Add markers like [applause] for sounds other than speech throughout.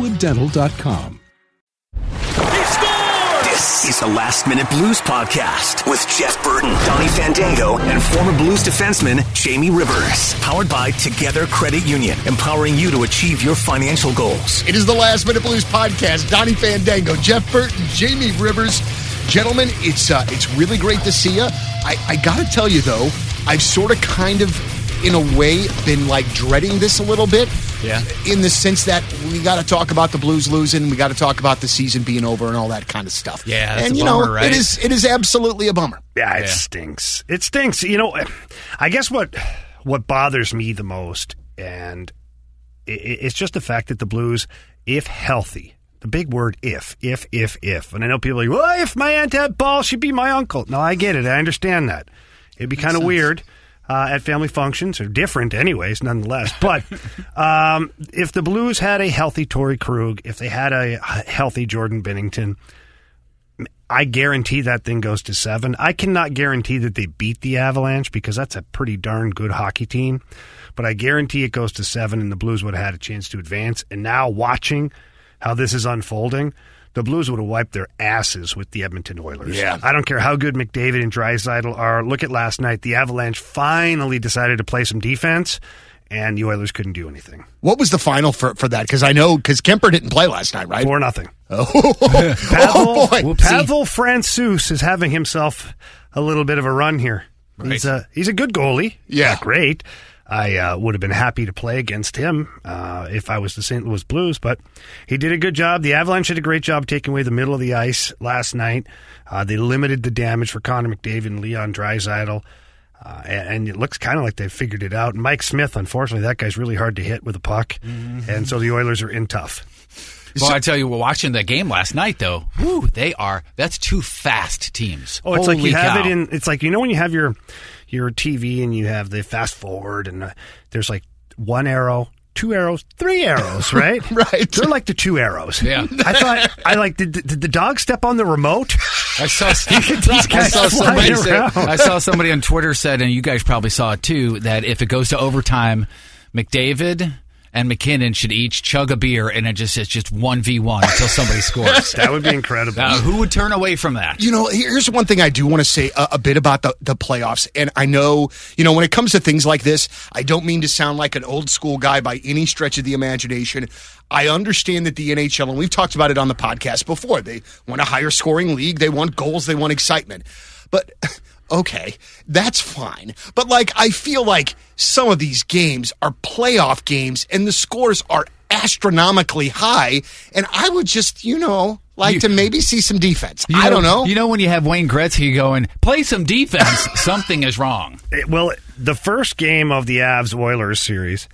crestwooddental.com. This is the Last Minute Blues Podcast with Jeff Burton, Donnie Fandango, and former Blues defenseman Jamie Rivers. Powered by Together Credit Union, empowering you to achieve your financial goals. It is the Last Minute Blues podcast. Donnie Fandango, Jeff Burton, Jamie Rivers. Gentlemen, it's uh, it's really great to see you. I, I got to tell you, though, I've sort of kind of, in a way, been like dreading this a little bit. Yeah. In the sense that we got to talk about the Blues losing, we got to talk about the season being over and all that kind of stuff. Yeah, that's and a you bummer, know, right? it is it is absolutely a bummer. Yeah, it Yeah. stinks. It stinks. You know, I guess what what bothers me the most, and i- i- it's just the fact that the Blues, if healthy, the big word if, if, if, if, and I know people are like, well, if my aunt had balls, she'd be my uncle. No, I get it. I understand that. It'd be kind of weird. Uh, at family functions, or different, anyways, nonetheless. But [laughs] um, if the Blues had a healthy Torrey Krug, if they had a healthy Jordan Binnington, I guarantee that thing goes to seven. I cannot guarantee that they beat the Avalanche because that's a pretty darn good hockey team. But I guarantee it goes to seven and the Blues would have had a chance to advance. And now watching how this is unfolding, the Blues would have wiped their asses with the Edmonton Oilers. Yeah. I don't care how good McDavid and Draisaitl are. Look at last night. The Avalanche finally decided to play some defense and the Oilers couldn't do anything. What was the final for, for that? Because I know because Kuemper didn't play last night, right? Four nothing. [laughs] Oh, Pavel, [laughs] oh, boy. Pavel Francouz is having himself a little bit of a run here. He's a he's a good goalie. Yeah. Not great. I uh, would have been happy to play against him uh, if I was the St. Louis Blues, but he did a good job. The Avalanche did a great job taking away the middle of the ice last night. Uh, they limited the damage for Connor McDavid and Leon Draisaitl. Uh, and, and it looks kind of like they figured it out. Mike Smith, unfortunately, that guy's really hard to hit with a puck, Mm-hmm. and so the Oilers are in tough. Well, I tell you, we're watching the game last night, though. Whew, they are. That's two fast teams. Oh, it's like Holy you have it in. It's like you know when you have your your TV and you have the fast forward and uh, there's like one arrow, two arrows, three arrows, [laughs] right? Right. They're like the two arrows. Yeah. I thought I like did, did the dog step on the remote? I saw, [laughs] These I saw somebody say. I saw somebody on Twitter said, and you guys probably saw it too, that if it goes to overtime, McDavid and MacKinnon should each chug a beer, and it just it's just one v one until somebody scores. [laughs] That would be incredible. Now, who would turn away from that? You know, here's one thing I do want to say a, a bit about the, the playoffs. And I know, you know, when it comes to things like this, I don't mean to sound like an old school guy by any stretch of the imagination. I understand that the NHL, and we've talked about it on the podcast before, they want a higher scoring league, they want goals, they want excitement. But okay, that's fine. But like, I feel like some of these games are playoff games and the scores are astronomically high. And I would just, you know, like You- to maybe see some defense. You I don't know. You know when you have Wayne Gretzky going, play some defense, [laughs] something is wrong. It- well, the first game of the Avs Oilers series,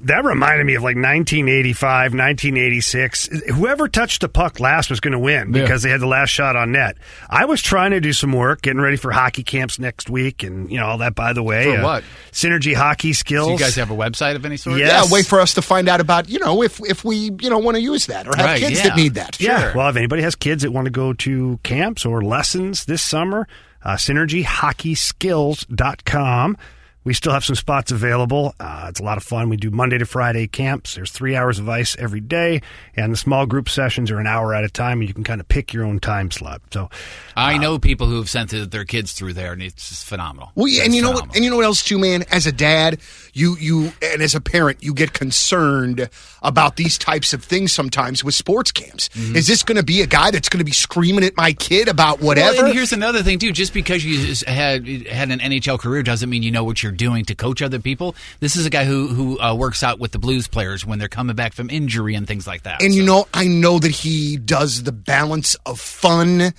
that reminded me of like 1985, 1986. Whoever touched the puck last was going to win Yeah. because they had the last shot on net. I was trying to do some work, getting ready for hockey camps next week, and you know all that. By the way, For what? Synergy Hockey Skills. Do you guys have a website of any sort? Yeah. yeah, Yes. wait for us to find out about you know if if we you know want to use that or have Right, kids yeah. that need that. Yeah. Sure. Well, if anybody has kids that want to go to camps or lessons this summer, uh, synergyhockeyskills.com. we still have some spots available. Uh, it's a lot of fun. We do Monday to Friday camps. There's three hours of ice every day, and the small group sessions are an hour at a time, and you can kind of pick your own time slot. So I know people who have sent their kids through there, and it's just phenomenal. Well, yeah, and It's you know what? And you know what else too, man? As a dad, you you and as a parent, you get concerned about these types of things sometimes with sports camps. Mm-hmm. Is this going to be a guy that's going to be screaming at my kid about whatever? Well, and here's another thing too. Just because you had had an NHL career doesn't mean you know what you're doing to coach other people. This is a guy who who uh, works out with the Blues players when they're coming back from injury and things like that. And So- you know, I know that he does the balance of fun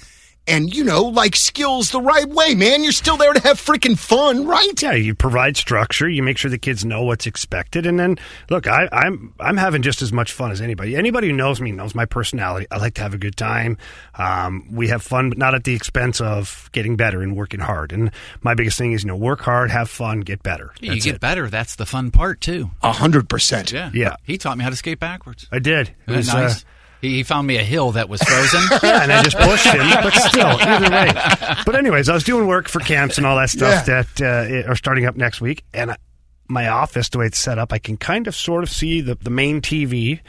and you know, like skills the right way, man. You're still there to have freaking fun, right? yeah, you provide structure. You make sure the kids know what's expected, and then look, I, I'm I'm having just as much fun as anybody. Anybody who knows me knows my personality. I like to have a good time. Um, we have fun, but not at the expense of getting better and working hard. And my biggest thing is, you know, work hard, have fun, get better. you get it. better. That's the fun part too. A hundred percent. Yeah, Yeah. He taught me how to skate backwards. I did. It Isn't was, that uh, nice. He, he found me a hill that was frozen. [laughs] yeah, and I just pushed him. [laughs] But still, either way. But anyways, I was doing work for camps and all that stuff Yeah. that uh, are starting up next week, and I, my office, the way it's set up, I can kind of sort of see the the main TV.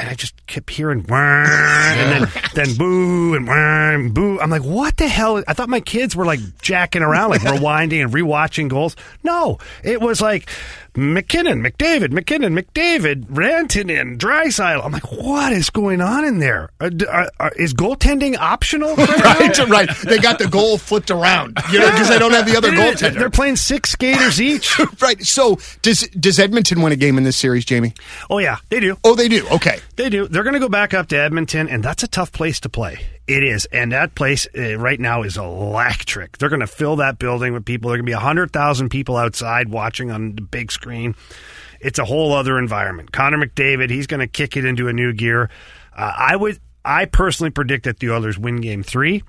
And I just kept hearing "Wah," and then [laughs] then boo and "Wah," and boo. I'm like, what the hell? I thought my kids were like jacking around, like rewinding and rewatching goals. No, it was like MacKinnon, McDavid, MacKinnon, McDavid, Rantanen, Draisaitl. I'm like, what is going on in there? Uh, d- are- are- is goaltending optional? [laughs] right, right. They got the goal flipped around, you know, because they don't have the other goaltender. They're playing six skaters each. [laughs] right. So does does Edmonton win a game in this series, Jamie? oh yeah, they do. Oh, they do. Okay. They do. They're going to go back up to Edmonton, and that's a tough place to play. It is, and that place uh, right now is electric. They're going to fill that building with people. There are going to be hundred thousand people outside watching on the big screen. It's a whole other environment. Connor McDavid, he's going to kick it into a new gear. Uh, I would, I personally predict that the Oilers win Game Three.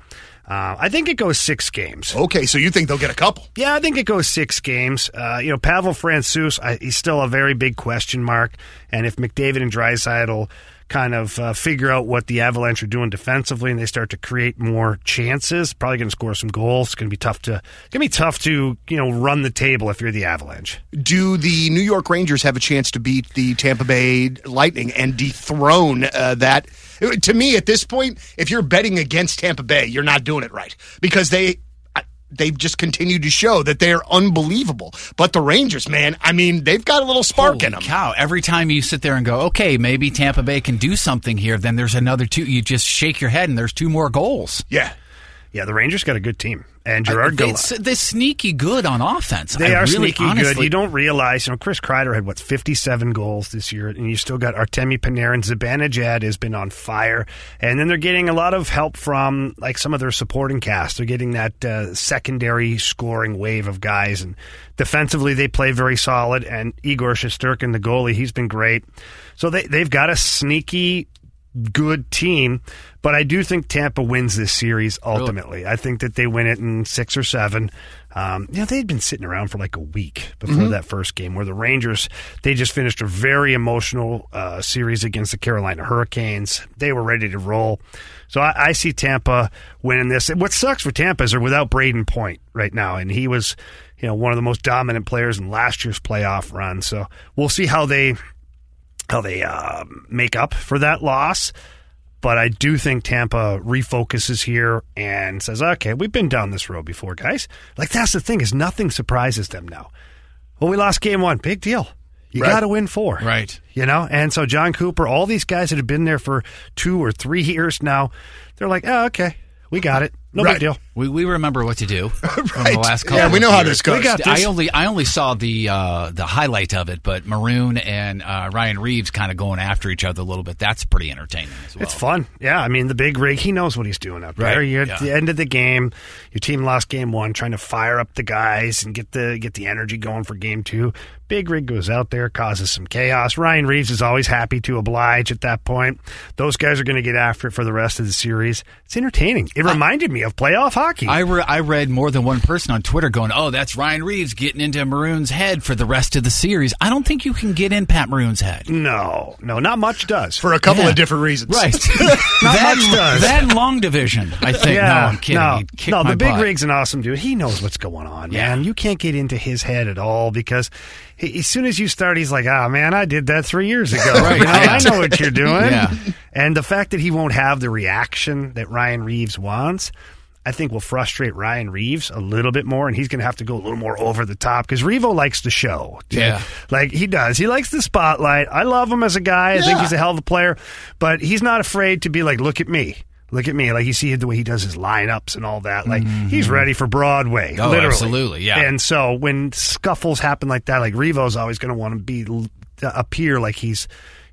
Uh, I think it goes six games. Okay. So you think they'll get a couple? Yeah, I think it goes six games. Uh, you know, Pavel Francouz, I, he's still a very big question mark. And if McDavid and Draisaitl kind of uh, figure out what the Avalanche are doing defensively and they start to create more chances, probably going to score some goals. It's going to be tough to going to be tough to you know run the table if you're the Avalanche. Do the New York Rangers have a chance to beat the Tampa Bay Lightning and dethrone uh, that? To me, at this point, if you're betting against Tampa Bay, you're not doing it right because they. They've just continued to show that they're unbelievable. But the Rangers, man, I mean, they've got a little spark Holy in them. cow! Every time you sit there and go, okay, maybe Tampa Bay can do something here, then there's another two. You just shake your head and there's two more goals. Yeah. Yeah, the Rangers got a good team, and Gerard Gallant. They're sneaky good on offense. They I are really, sneaky honestly, good. You don't realize, you know, Chris Kreider had what fifty-seven goals this year, and you still got Artemi Panarin. Zibanejad has been on fire, and then they're getting a lot of help from like some of their supporting cast. They're getting that uh, secondary scoring wave of guys, and defensively they play very solid. And Igor Shesterkin, the goalie, he's been great. So they they've got a sneaky good team, but I do think Tampa wins this series ultimately. I think that they win it in six or seven. Um, you know, they had been sitting around for like a week before that first game, where the Rangers they just finished a very emotional uh, series against the Carolina Hurricanes. They were ready to roll. So I, I see Tampa winning this. What sucks for Tampa is they're without Brayden Point right now, and he was, you know, one of the most dominant players in last year's playoff run. So we'll see how they how they uh, make up for that loss. But I do think Tampa refocuses here and says, "Okay, we've been down this road before, guys. Like that's the thing is nothing surprises them now. Well, we lost game one, big deal. You Right. got to win four, Right. You know. And so Jon Cooper, all these guys that have been there for two or three years now, they're like, "Oh, okay, we got it. No Right. big deal." We, we remember what to do [laughs] from the last couple. Yeah, we of know how years. this goes. We got I only I only saw the uh, the highlight of it, but Maroon and uh, Ryan Reaves kind of going after each other a little bit. That's pretty entertaining as well. It's fun. Yeah, I mean, the big rig, he knows what he's doing up there. You're at the end of the game. Your team lost game one, trying to fire up the guys and get the get the energy going for game two. Big Rig goes out there, causes some chaos. Ryan Reaves is always happy to oblige at that point. Those guys are going to get after it for the rest of the series. It's entertaining. It reminded me of playoff hockey. I, re- I read more than one person on Twitter going, "Oh, that's Ryan Reaves getting into Maroon's head for the rest of the series." I don't think you can get in Pat Maroon's head. no, no, not much does. for a couple Yeah. of different reasons. Right. [laughs] Not that, much does. that [laughs] long division, I think. no, I'm kidding. No, no the big butt. rig's an awesome dude. He knows what's going on, Yeah. man. You can't get into his head at all because he, as soon as you start, he's like, "Ah, man, I did that three years ago. Right, [laughs] You know. I know what you're doing." Yeah. And the fact that he won't have the reaction that Ryan Reaves wants. I think will frustrate Ryan Reaves a little bit more, and he's going to have to go a little more over the top because Revo likes the show. Yeah. like he does. He likes the spotlight. I love him as a guy. I think he's a hell of a player, but he's not afraid to be like, "Look at me." Look at me. Like you see the way he does his lineups and all that. Like mm-hmm. he's ready for Broadway. Oh, literally. absolutely, yeah. And so when scuffles happen like that, like Revo's always going to want to be appear like he's,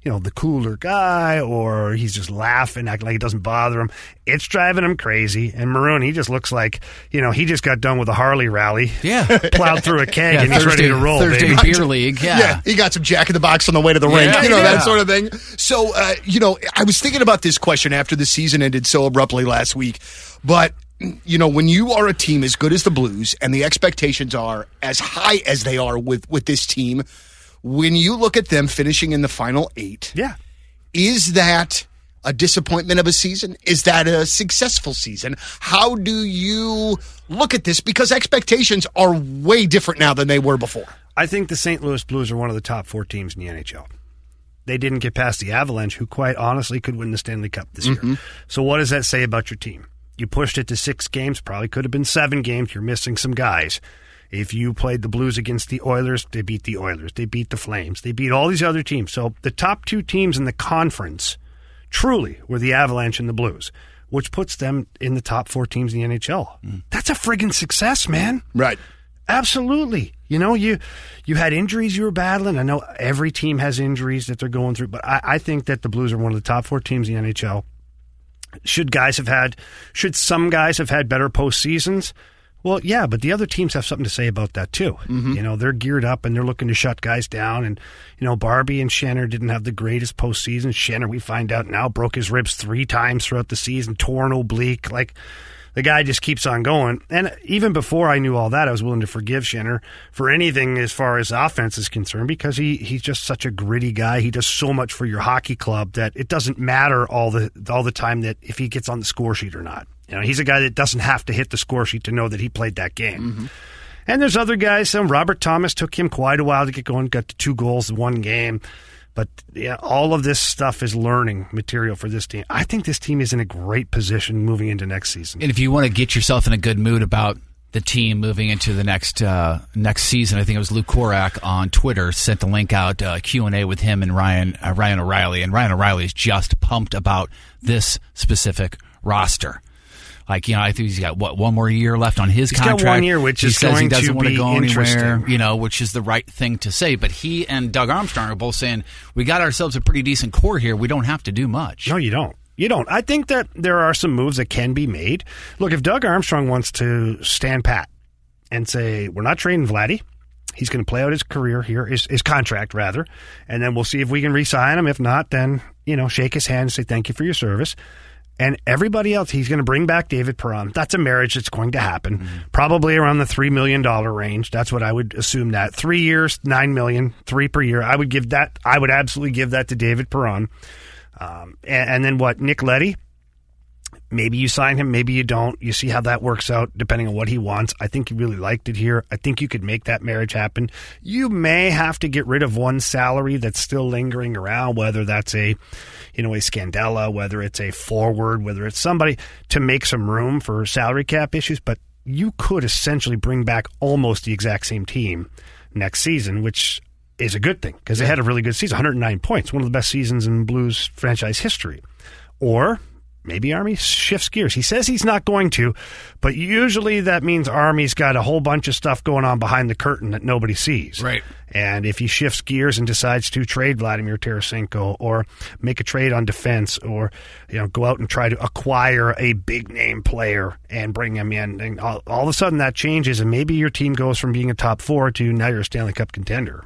you know, the cooler guy, or he's just laughing, acting like it doesn't bother him. It's driving him crazy. And Maroon, he just looks like, you know, he just got done with a Harley rally. Yeah. [laughs] plowed through a keg Yeah, and he's Thursday, ready to roll. Thursday baby. beer league. [laughs] Yeah. Yeah, he got some Jack in the Box on the way to the rink, you know, yeah. that sort of thing. So, uh, you know, I was thinking about this question after the season ended so abruptly last week. But, you know, when you are a team as good as the Blues and the expectations are as high as they are with, with this team, when you look at them finishing in the final eight, Yeah. is that a disappointment of a season? Is that a successful season? How do you look at this? Because expectations are way different now than they were before. I think the St. Louis Blues are one of the top four teams in the NHL. They didn't get past the Avalanche, who quite honestly could win the Stanley Cup this year. Mm-hmm. So, what does that say about your team? You pushed it to six games, probably could have been seven games. You're missing some guys. If you played the Blues against the Oilers, they beat the Oilers. They beat the Flames. They beat all these other teams. So, the top two teams in the conference truly were the Avalanche and the Blues, which puts them in the top four teams in the NHL. Mm. That's a friggin' success, man. Right. Absolutely. You know, you you had injuries you were battling. I know every team has injuries that they're going through, but I, I think that the Blues are one of the top four teams in the NHL. Should guys have had should some guys have had better postseasons? Well, yeah, but the other teams have something to say about that too. Mm-hmm. You know, they're geared up and they're looking to shut guys down. And you know, Barbie and Shanner didn't have the greatest postseason. Shanner, we find out now, broke his ribs three times throughout the season, torn oblique. Like the guy just keeps on going. And even before I knew all that, I was willing to forgive Shanner for anything as far as offense is concerned because he he's just such a gritty guy. He does so much for your hockey club that it doesn't matter all the all the time that if he gets on the score sheet or not. You know, he's a guy that doesn't have to hit the score sheet to know that he played that game. Mm-hmm. And there's other guys. Some Robert Thomas took him quite a while to get going. Got to two goals in one game. But yeah, all of this stuff is learning material for this team. I think this team is in a great position moving into next season. And if you want to get yourself in a good mood about the team moving into the next uh, next season, I think it was Luke Korac on Twitter sent the link out uh, Q and A with him and Ryan uh, Ryan O'Reilly, and Ryan O'Reilly is just pumped about this specific roster. Like you know, I think he's got what one more year left on his He's got contract. one year, which he is says he going to doesn't want be to go anywhere. You know, which is the right thing to say. But he and Doug Armstrong are both saying we got ourselves a pretty decent core here. We don't have to do much. No, you don't. You don't. I think that there are some moves that can be made. Look, if Doug Armstrong wants to stand pat and say, we're not trading Vladdy, he's going to play out his career here, his, his contract, rather, and then we'll see if we can re sign him. If not, then, you know, shake his hand and say, thank you for your service. And everybody else, he's going to bring back David Perron. That's a marriage that's going to happen, probably around the $3 million range. That's what I would assume that. Three years, 9 million, three per year. I would give that, I would absolutely give that to David Perron. Um, and, and then what? Nick Leddy. Maybe you sign him, maybe you don't. You see how that works out depending on what he wants. I think he really liked it here. I think you could make that marriage happen. You may have to get rid of one salary that's still lingering around, whether that's a, you know, a Scandella, whether it's a forward, whether it's somebody to make some room for salary cap issues. But you could essentially bring back almost the exact same team next season, which is a good thing because they had a really good season 109 points, one of the best seasons in Blues franchise history. Or maybe Army shifts gears. He says he's not going to, but usually that means Army's got a whole bunch of stuff going on behind the curtain that nobody sees. Right. And if he shifts gears and decides to trade Vladimir Tarasenko or make a trade on defense or you know go out and try to acquire a big name player and bring him in, and all, all of a sudden that changes, and maybe your team goes from being a top four to now you're a Stanley Cup contender.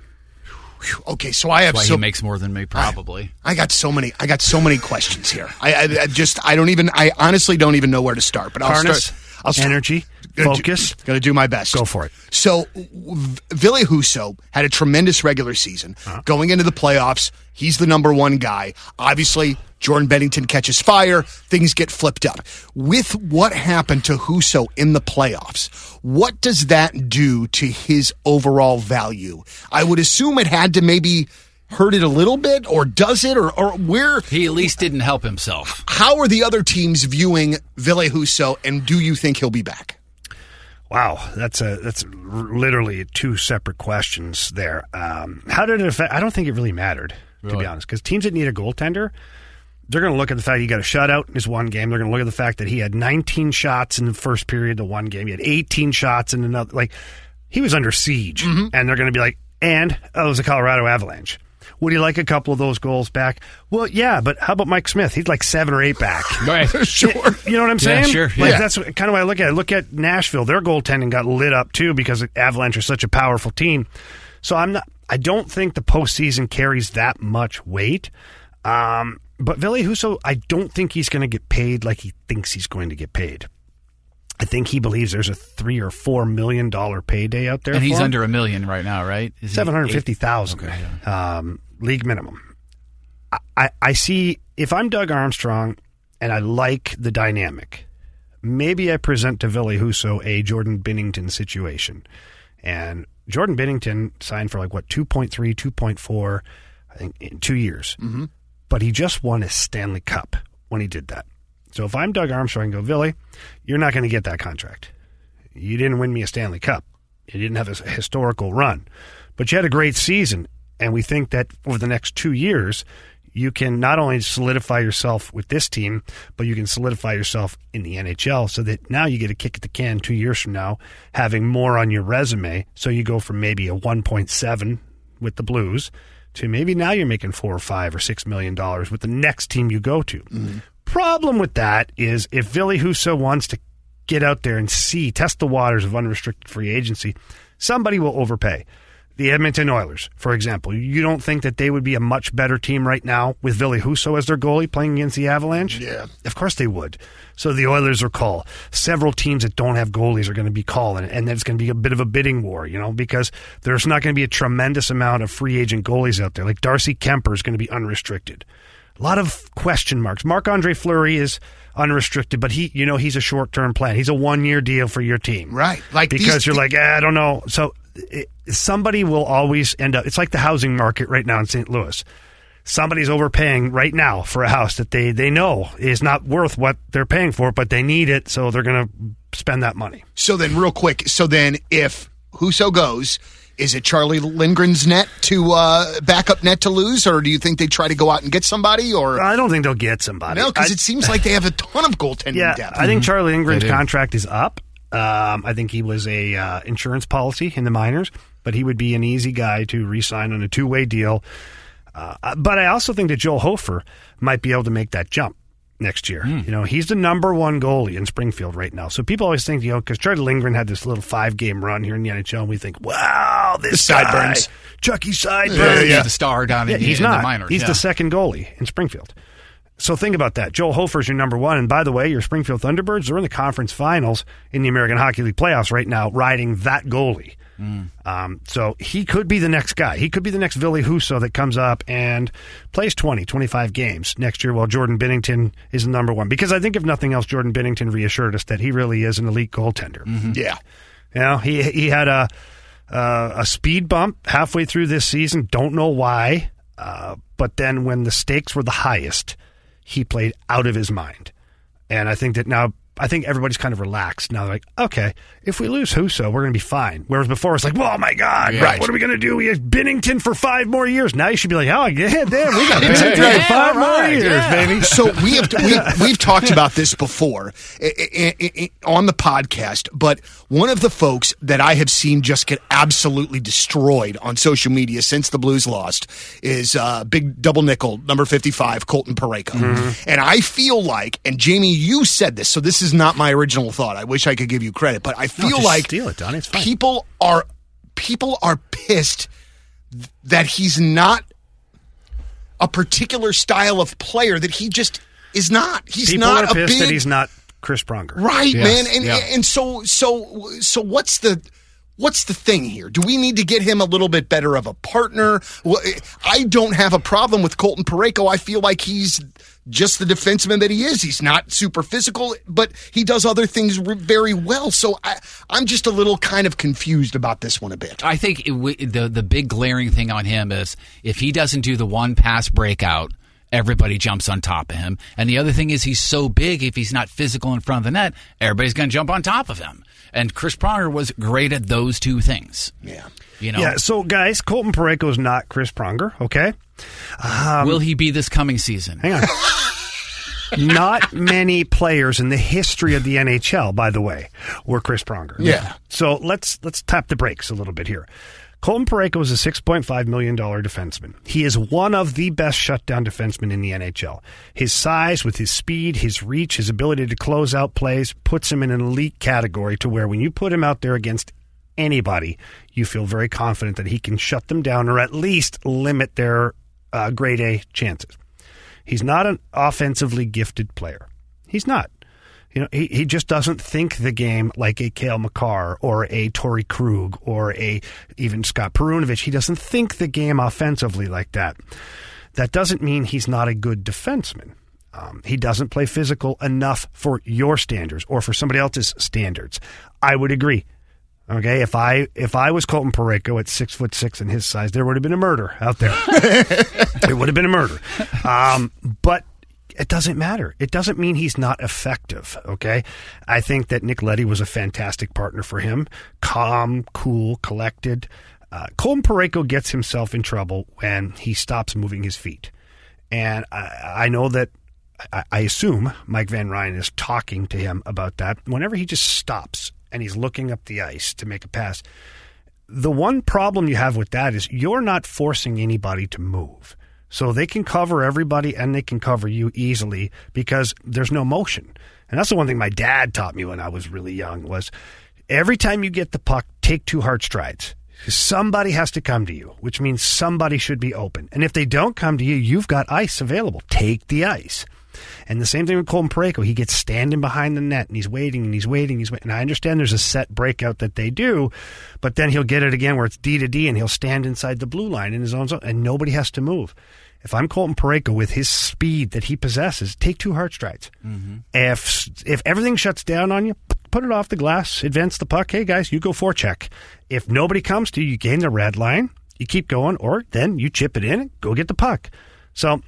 Whew, Okay, so I have Why so he makes more than me, probably. I got so many. I got so many questions here. I, I, I just I don't even. I honestly don't even know where to start. But I'll Harness, start. I'll start, energy, Gonna do- focus. Gonna do my best. Go for it. So, w- Ville Husso had a tremendous regular season. Uh-huh. Going into the playoffs, he's the number one guy. Obviously, Jordan Binnington catches fire. Things get flipped up. With what happened to Husso in the playoffs, what does that do to his overall value? I would assume it had to maybe hurt it a little bit, or does it, or, or where? He at least didn't help himself. How are the other teams viewing Ville Husso, and do you think he'll be back? Wow, that's a that's literally two separate questions there. Um, how did it affect? I don't think it really mattered, to be honest, because teams that need a goaltender, they're going to look at the fact he got a shutout in his one game. They're going to look at the fact that he had 19 shots in the first period, the one game. He had 18 shots in another. Like he was under siege, and they're going to be like, and oh, it was a Colorado Avalanche. Would he like a couple of those goals back? Well, yeah, but how about Mike Smith? He'd like seven or eight back. [laughs] Right. [laughs] Sure. You know what I'm Yeah, saying? sure, Like yeah. that's what- kind of what I look at. it. Look at Nashville. Their goaltending got lit up too because Avalanche are such a powerful team. So I'm not. I don't think the postseason carries that much weight. Um, but Ville Husso, I don't think he's going to get paid like he thinks he's going to get paid. I think he believes there's a three or four million dollar payday out there, And he's him. under a million right now, right? Seven hundred fifty thousand, Okay, um, league minimum. I, I, I see if I'm Doug Armstrong and I like the dynamic, maybe I present to Ville Husso a Jordan Binnington situation, and Jordan Binnington signed for like what 2.3, 2.4, I think in two years, mm-hmm. but he just won a Stanley Cup when he did that. So if I'm Doug Armstrong, and go Ville, you're not going to get that contract. You didn't win me a Stanley Cup. You didn't have a historical run, but you had a great season. And we think that over the next two years, you can not only solidify yourself with this team, but you can solidify yourself in the NHL so that now you get a kick at the can two years from now, having more on your resume. So you go from maybe a 1.7 with the Blues to maybe now you're making four or five or six million dollars with the next team you go to. Mm-hmm. Problem with that is if Ville Husso wants to get out there and see, test the waters of unrestricted free agency, somebody will overpay. The Edmonton Oilers, for example, you don't think that they would be a much better team right now with Ville Husso as their goalie playing against the Avalanche? Yeah. Of course they would. So the Oilers are call. Several teams that don't have goalies are going to be calling, and then it's going to be a bit of a bidding war, you know, because there's not going to be a tremendous amount of free agent goalies out there. Like Darcy Kuemper is going to be unrestricted. A lot of question marks. Marc Andre Fleury is unrestricted, but he, you know, he's a short term plan. He's a one year deal for your team, Right. Like because you're like, eh, I don't know. So it, somebody will always end up. It's like the housing market right now in St. Louis. Somebody's overpaying right now for a house that they they know is not worth what they're paying for, but they need it, so they're going to spend that money. So then, real quick. So then, if Husso goes, is it Charlie Lindgren's net to uh, backup net to lose, or do you think they try to go out and get somebody? Or I don't think they'll get somebody. no, because it seems like they have a ton of goaltending Yeah, depth. I think Charlie Lindgren's contract is up. Um, I think he was a uh, insurance policy in the minors, but he would be an easy guy to re-sign on a two-way deal. Uh, but I also think that Joel Hofer might be able to make that jump next year. Hmm. You know, he's the number one goalie in Springfield right now. So people always think, you know, because Charlie Lindgren had this little five-game run here in the NHL, and we think, wow, this The guy, sideburns. Chucky Sideburns. Yeah, yeah. He's the star down Yeah, in, he's in not. the minors. he's yeah. the second goalie in Springfield. So think about that. Joel Hofer's your number one. And by the way, your Springfield Thunderbirds are in the conference finals in the American Hockey League playoffs right now, riding that goalie. Um, so he could be the next guy. He could be the next Ville Husso that comes up and plays 20, 25 games next year while Jordan Binnington is the number one. Because I think, if nothing else, Jordan Binnington reassured us that he really is an elite goaltender. yeah. You know, he he had a uh, a speed bump halfway through this season. Don't know why, uh, but then when the stakes were the highest, he played out of his mind. And I think that now, I think everybody's kind of relaxed now. They're like, okay, if we lose Husso, we're going to be fine. Whereas before, it's like, oh my god, Yeah. right? What are we going to do? We have Binnington for five more years. Now you should be like, oh yeah, damn, we got Binnington yeah, for five all more years, yeah. baby. So we have we, [laughs] we've talked about this before on the podcast, but one of the folks that I have seen just get absolutely destroyed on social media since the Blues lost is uh, big double nickel number fifty five Colton Parayko, and I feel like, and Jamie, you said this, so this is not my original thought. I wish I could give you credit, but I feel just like steal it, Donnie. It's fine. people are people are pissed that he's not a particular style of player that he just is not. He's People not are a pissed big that he's not Chris Pronger. right, Yes, man. And yeah. and so so so what's the what's the thing here? Do we need to get him a little bit better of a partner? Well, I don't have a problem with Colton Parayko. I feel like he's just the defenseman that he is. He's not super physical, but he does other things re- very well. So I, I'm just a little kind of confused about this one a bit. I think it, w- the the big glaring thing on him is if he doesn't do the one pass breakout, everybody jumps on top of him. And the other thing is he's so big. If he's not physical in front of the net, everybody's going to jump on top of him. And Chris Pronger was great at those two things. Yeah. You know, Yeah, so guys, Colton Parayko is not Chris Pronger, okay? Um, will he be this coming season? Hang on. [laughs] Not many players in the history of the NHL, by the way, were Chris Pronger. Yeah. So let's let's tap the brakes a little bit here. Colton Parayko is a six point five million dollar defenseman. He is one of the best shutdown defensemen in the NHL. His size, with his speed, his reach, his ability to close out plays, puts him in an elite category to where when you put him out there against anybody, you feel very confident that he can shut them down or at least limit their uh, grade A chances. He's not an offensively gifted player. He's not. You know, he, he just doesn't think the game like a Cale Makar or a Torrey Krug or a even Scott Perunovich. He doesn't think the game offensively like that. That doesn't mean he's not a good defenseman. Um, he doesn't play physical enough for your standards or for somebody else's standards. I would agree. Okay, if I if I was Colton Parayko at six foot six and his size, there would have been a murder out there. [laughs] it would have been a murder. Um, but it doesn't matter. It doesn't mean he's not effective. Okay, I think that Nick Leddy was a fantastic partner for him. Calm, cool, collected. Uh, Colton Parayko gets himself in trouble when he stops moving his feet, and I, I know that. I, I assume Mike Van Ryn is talking to him about that. Whenever he just stops and he's looking up the ice to make a pass, the one problem you have with that is you're not forcing anybody to move. So they can cover everybody and they can cover you easily because there's no motion. And that's the one thing my dad taught me when I was really young was every time you get the puck, take two hard strides. Somebody has to come to you, which means somebody should be open. And if they don't come to you, you've got ice available. Take the ice. And the same thing with Colton Parayko. He gets standing behind the net and he's waiting and he's waiting. And he's waiting. And I understand there's a set breakout that they do, but then he'll get it again where it's D to D and he'll stand inside the blue line in his own zone and nobody has to move. If I'm Colton Parayko with his speed that he possesses, take two hard strides. Mm-hmm. If if everything shuts down on you, put it off the glass, advance the puck. Hey guys, you go forecheck. If nobody comes to you, you gain the red line. You keep going, or then you chip it in, and go get the puck. So,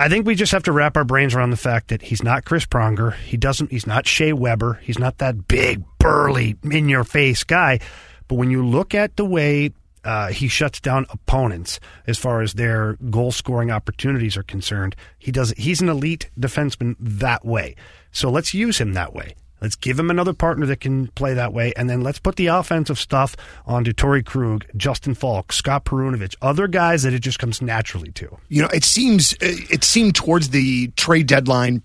I think we just have to wrap our brains around the fact that he's not Chris Pronger. He doesn't. He's not Shea Weber. He's not that big, burly, in your face guy. But when you look at the way uh, he shuts down opponents as far as their goal scoring opportunities are concerned, he does. He's an elite defenseman that way. So let's use him that way. Let's give him another partner that can play that way, and then let's put the offensive stuff onto Torrey Krug, Justin Faulk, Scott Perunovich, other guys that it just comes naturally to. You know, it seems it seemed towards the trade deadline.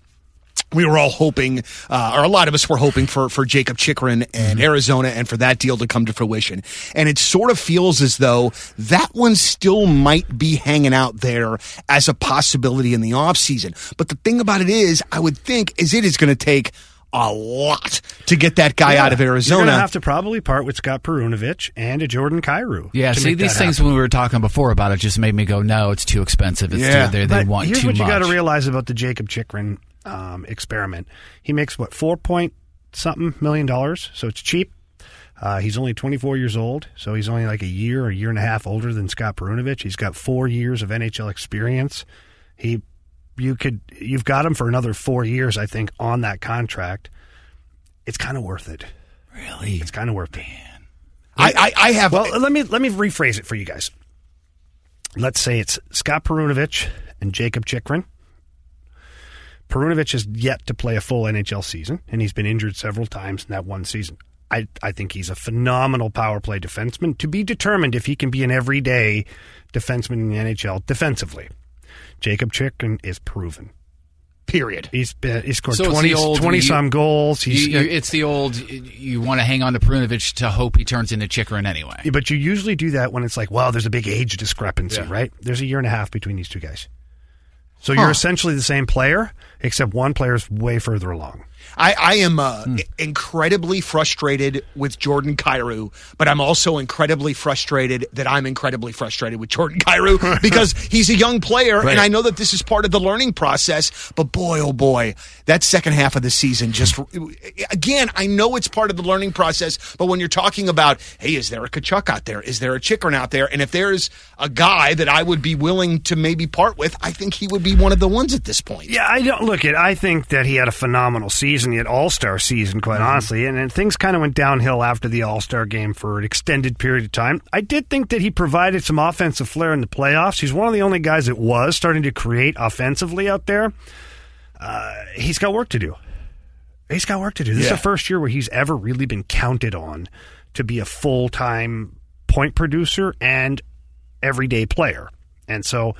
We were all hoping, uh, or a lot of us were hoping for for Jacob Chychrun and Arizona, and for that deal to come to fruition. And it sort of feels as though that one still might be hanging out there as a possibility in the offseason. But the thing about it is, I would think, is it is going to take a lot to get that guy out of You're Arizona. going to have to probably part with Scott Perunovich and a Jordan Kyrou. Yeah, see these things happen. when we were talking before about it just made me go, no, it's too expensive. It's Yeah. too, they, they But want here's too what you got to realize about the Jacob Chychrun um, experiment. He makes what four point something million dollars, so it's cheap. Uh, he's only 24 years old, so he's only like a year or a year and a half older than Scott Perunovich. He's got four years of NHL experience. He, you could, you've got him for another four years, I think, on that contract. It's kind of worth it. Really? It's kind of worth it. I, I, I have. Well, let me let me rephrase it for you guys. Let's say it's Scott Perunovich and Jacob Chychrun. Perunovich has yet to play a full NHL season, and he's been injured several times in that one season. I, I think he's a phenomenal power play defenseman to be determined if he can be an everyday defenseman in the NHL defensively. Jacob Chychrun is proven. Period. He's been, he scored So 20, old- 20 you- some goals. He's You, you, it's the old. You want to hang on to Perunovich to hope he turns into Chychrun anyway. Yeah, but you usually do that when it's like, well, there's a big age discrepancy, Yeah. right? There's a year and a half between these two guys. So you're essentially the same player, except one player's way further along. I, I am uh, incredibly frustrated with Jordan Kyrou, but I'm also incredibly frustrated that I'm incredibly frustrated with Jordan Kyrou [laughs] because he's a young player, Right. and I know that this is part of the learning process. But boy, oh boy, that second half of the season just again, I know it's part of the learning process, but when you're talking about, hey, is there a Tkachuk out there? Is there a Chychrun out there? And if there's a guy that I would be willing to maybe part with, I think he would be one of the ones at this point. Yeah, I don't look at. I think that he had a phenomenal season, he had All Star season, quite honestly, and then things kind of went downhill after the All Star game for an extended period of time. I did think that he provided some offensive flair in the playoffs. He's one of the only guys that was starting to create offensively out there. Uh, he's got work to do. He's got work to do. This is Yeah. the first year where he's ever really been counted on to be a full time point producer and everyday player. And so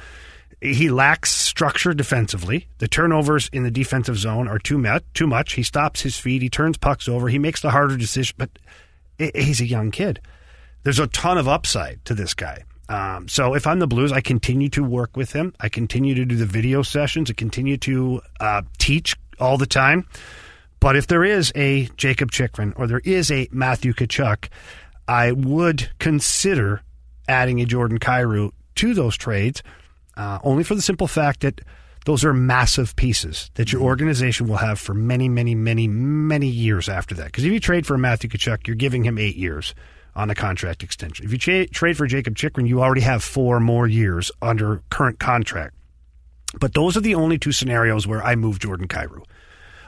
he lacks structure defensively. The turnovers in the defensive zone are too much. Too much. He stops his feet. He turns pucks over. He makes the harder decision. But he's a young kid. There's a ton of upside to this guy. Um, so if I'm the Blues, I continue to work with him. I continue to do the video sessions. I continue to uh, teach all the time. But if there is a Jacob Chychrun or there is a Matthew Tkachuk, I would consider adding a Jordan Kyrou to those trades, uh, only for the simple fact that those are massive pieces that your organization will have for many, many, many, many years after that. Because if you trade for Matthew Tkachuk, you're giving him eight years on a contract extension. If you cha- trade for Jacob Chychrun, you already have four more years under current contract. But those are the only two scenarios where I move Jordan Kyrou.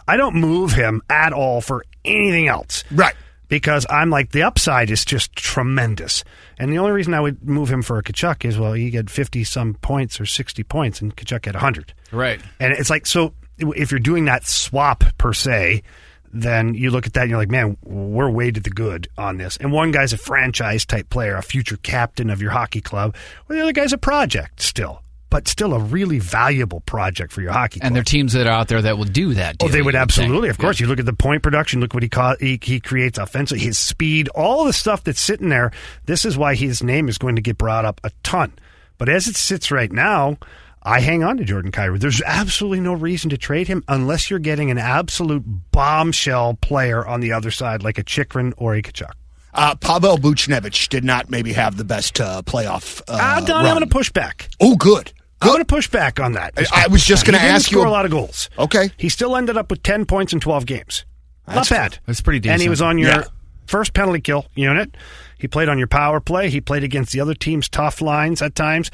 I don't move him at all for anything else. Right. Because I'm like, the upside is just tremendous. And the only reason I would move him for a Tkachuk is, well, he get 50 some points or 60 points, and Tkachuk had 100. Right. And it's like, so if you're doing that swap per se, then you look at that and you're like, man, we're way to the good on this. And one guy's a franchise type player, a future captain of your hockey club, well, the other guy's a project still, but still a really valuable project for your hockey club. And there are teams that are out there that will do that. Oh, they would think. absolutely. Of course, Yeah. you look at the point production. Look what he ca- he, he creates offensively. His speed, all the stuff that's sitting there. This is why his name is going to get brought up a ton. But as it sits right now, I hang on to Jordan Kyrou. There's absolutely no reason to trade him unless you're getting an absolute bombshell player on the other side, like a Chychrun or a Tkachuk. Uh, Pavel Buchnevich did not maybe have the best uh, playoff. Uh, Uh, Don, I'm going to push back. Oh, good. I'm going to push back on that. I- I was just gonna didn't ask you score a- a lot of goals. Okay. He still ended up with 10 points in 12 games. That's Not bad. That's pretty decent. And he was on your Yeah. first penalty kill unit. He played on your power play. He played against the other team's tough lines at times.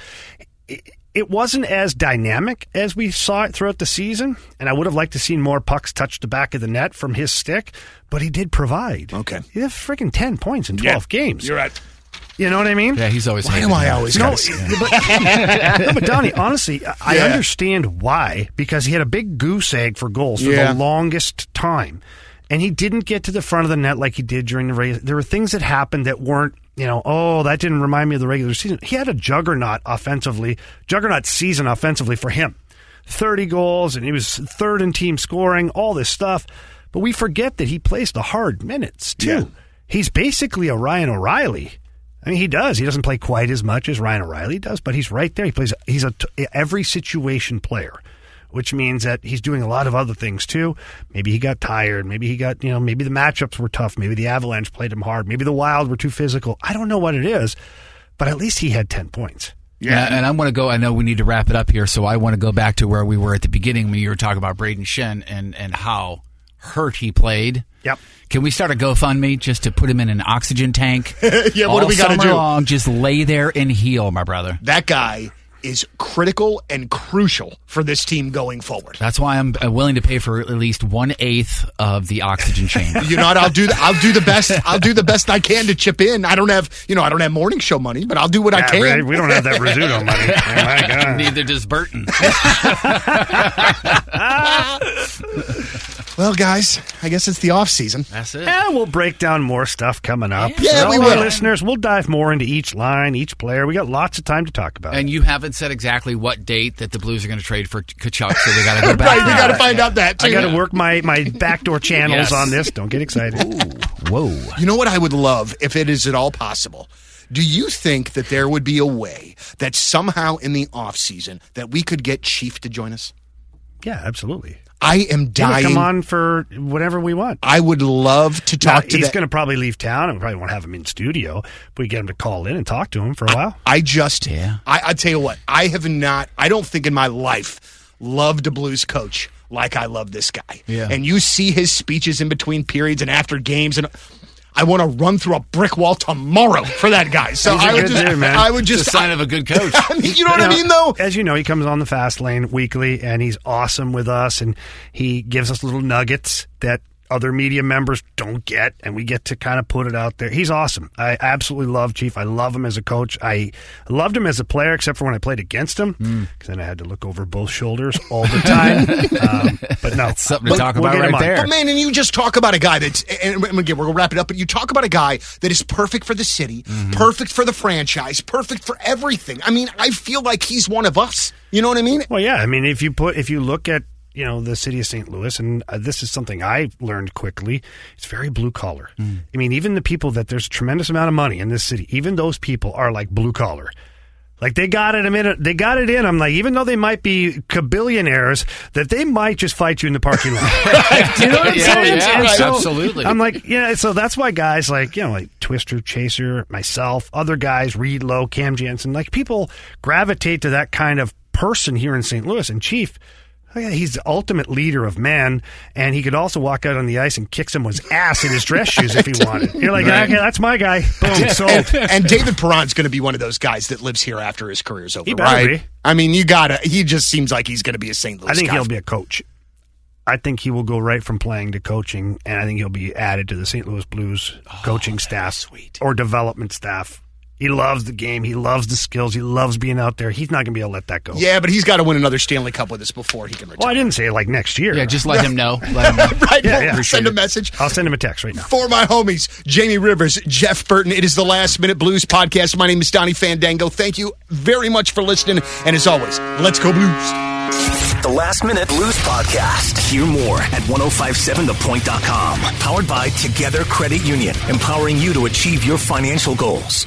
It, it wasn't as dynamic as we saw it throughout the season, and I would have liked to seen more pucks touch the back of the net from his stick, but he did provide. Okay. He had freaking 10 points in 12 games. You're right. You know what I mean? Yeah, he's always. Why hated am I always No, gotta say that? but, [laughs] no, but Donnie, honestly, I- I Yeah. understand why because he had a big goose egg for goals for Yeah. the longest time, and he didn't get to the front of the net like he did during the race. There were things that happened that weren't, you know, oh, that didn't remind me of the regular season. He had a juggernaut offensively, juggernaut season offensively for him, thirty goals, and he was third in team scoring, all this stuff. But we forget that he plays the hard minutes too. Yeah. He's basically a Ryan O'Reilly. I mean, he does. He doesn't play quite as much as Ryan O'Reilly does, but he's right there. He plays. He's a t- every situation player, which means that he's doing a lot of other things too. Maybe he got tired. Maybe he got you know. Maybe the matchups were tough. Maybe the Avalanche played him hard. Maybe the Wild were too physical. I don't know what it is, but at least he had ten points. Yeah, and I want to go. I know we need to wrap it up here, so I want to go back to where we were at the beginning when you were talking about Brayden Schenn and and how hurt he played. Yep. Can we start a GoFundMe just to put him in an oxygen tank? [laughs] Yeah, what do we gotta do? Long, just lay there and heal, my brother. That guy is critical and crucial for this team going forward. That's why I'm uh, willing to pay for at least one eighth of the oxygen [laughs] chamber. You know what? I'll do. The, I'll do the best. I'll do the best I can to chip in. I don't have, you know, I don't have morning show money, but I'll do what I can. we- we don't have that Rizzuto money. [laughs] Oh, my God. Neither does Burton. [laughs] Well, guys, I guess it's the off season. That's it. And we'll break down more stuff coming up. Yeah, For we will. listeners, we'll dive more into each line, each player. We got lots of time to talk about. And you haven't said exactly what date that the Blues are going to trade for Tkachuk, so we got to go [laughs] back. Right, to we that. got to find out that too. I got to work my, my backdoor [laughs] channels Yes. on this. Don't get excited. Whoa. You know what I would love if it is at all possible? Do you think that there would be a way that somehow in the off season that we could get Chief to join us? Yeah, absolutely. I am He'll dying. come on for whatever we want. I would love to Now, talk to him. he's going to probably leave town, and we probably won't have him in studio. But we get him to call in and talk to him for a while. I just, Yeah. I, I tell you what, I have not, I don't think in my life loved a blues coach like I love this guy. Yeah. And you see his speeches in between periods and after games, and I want to run through a brick wall tomorrow for that guy. So I would just, dude. I would It's just, a sign of a good coach. [laughs] I mean, you know what I mean, though. As you know, he comes on the fast lane weekly, and he's awesome with us, and he gives us little nuggets that other media members don't get, and we get to kind of put it out there. He's awesome. I absolutely love Chief. I love him as a coach. I loved him as a player, except for when I played against him, because then I had to look over both shoulders all the time. [laughs] um, but no, something to talk we'll about right there. But man, and you just talk about a guy that's, and and again, we're gonna wrap it up. But you talk about a guy that is perfect for the city, Mm-hmm. perfect for the franchise, perfect for everything. I mean, I feel like he's one of us. You know what I mean? Well, yeah. I mean, if you put if you look at you know the city of St. Louis, and uh, this is something I learned quickly, it's very blue collar. I mean, even the people that there's a tremendous amount of money in this city, even those people are like blue collar. Like they got it a minute, they got it in. I'm like, even though they might be billionaires, that they might just fight you in the parking lot. [laughs] [laughs] you know what I'm Yeah, saying? yeah, And right. absolutely. I'm like, yeah. So that's why guys like you know like Twister, Chaser, myself, other guys, Reed Low, Cam Janssen, like people gravitate to that kind of person here in St. Louis. And Chief, oh yeah, he's the ultimate leader of man, and he could also walk out on the ice and kick someone's ass in his dress shoes if he wanted. You're like, okay, that's my guy. Boom, sold. And, [laughs] and David Perron's going to be one of those guys that lives here after his career's over, He better right? be. I mean, you gotta. He just seems like he's going to be a St. Louis. I think guy. he'll be a coach. I think he will go right from playing to coaching, and I think he'll be added to the St. Louis Blues oh, coaching staff or development staff. He loves the game. He loves the skills. He loves being out there. He's not going to be able to let that go. Yeah, but he's got to win another Stanley Cup with us before he can retire. Well, I didn't say like next year. Yeah, just let him know. Let him know. [laughs] right? Yeah, we'll yeah. send a message. I'll send him a text right now. For my homies, Jamie Rivers, Jeff Burton, it is the Last Minute Blues podcast. My name is Donnie Fandango. Thank you very much for listening. And as always, let's go Blues. The Last Minute Blues Podcast. Hear more at 1057thepoint.com. Powered by Together Credit Union, empowering you to achieve your financial goals.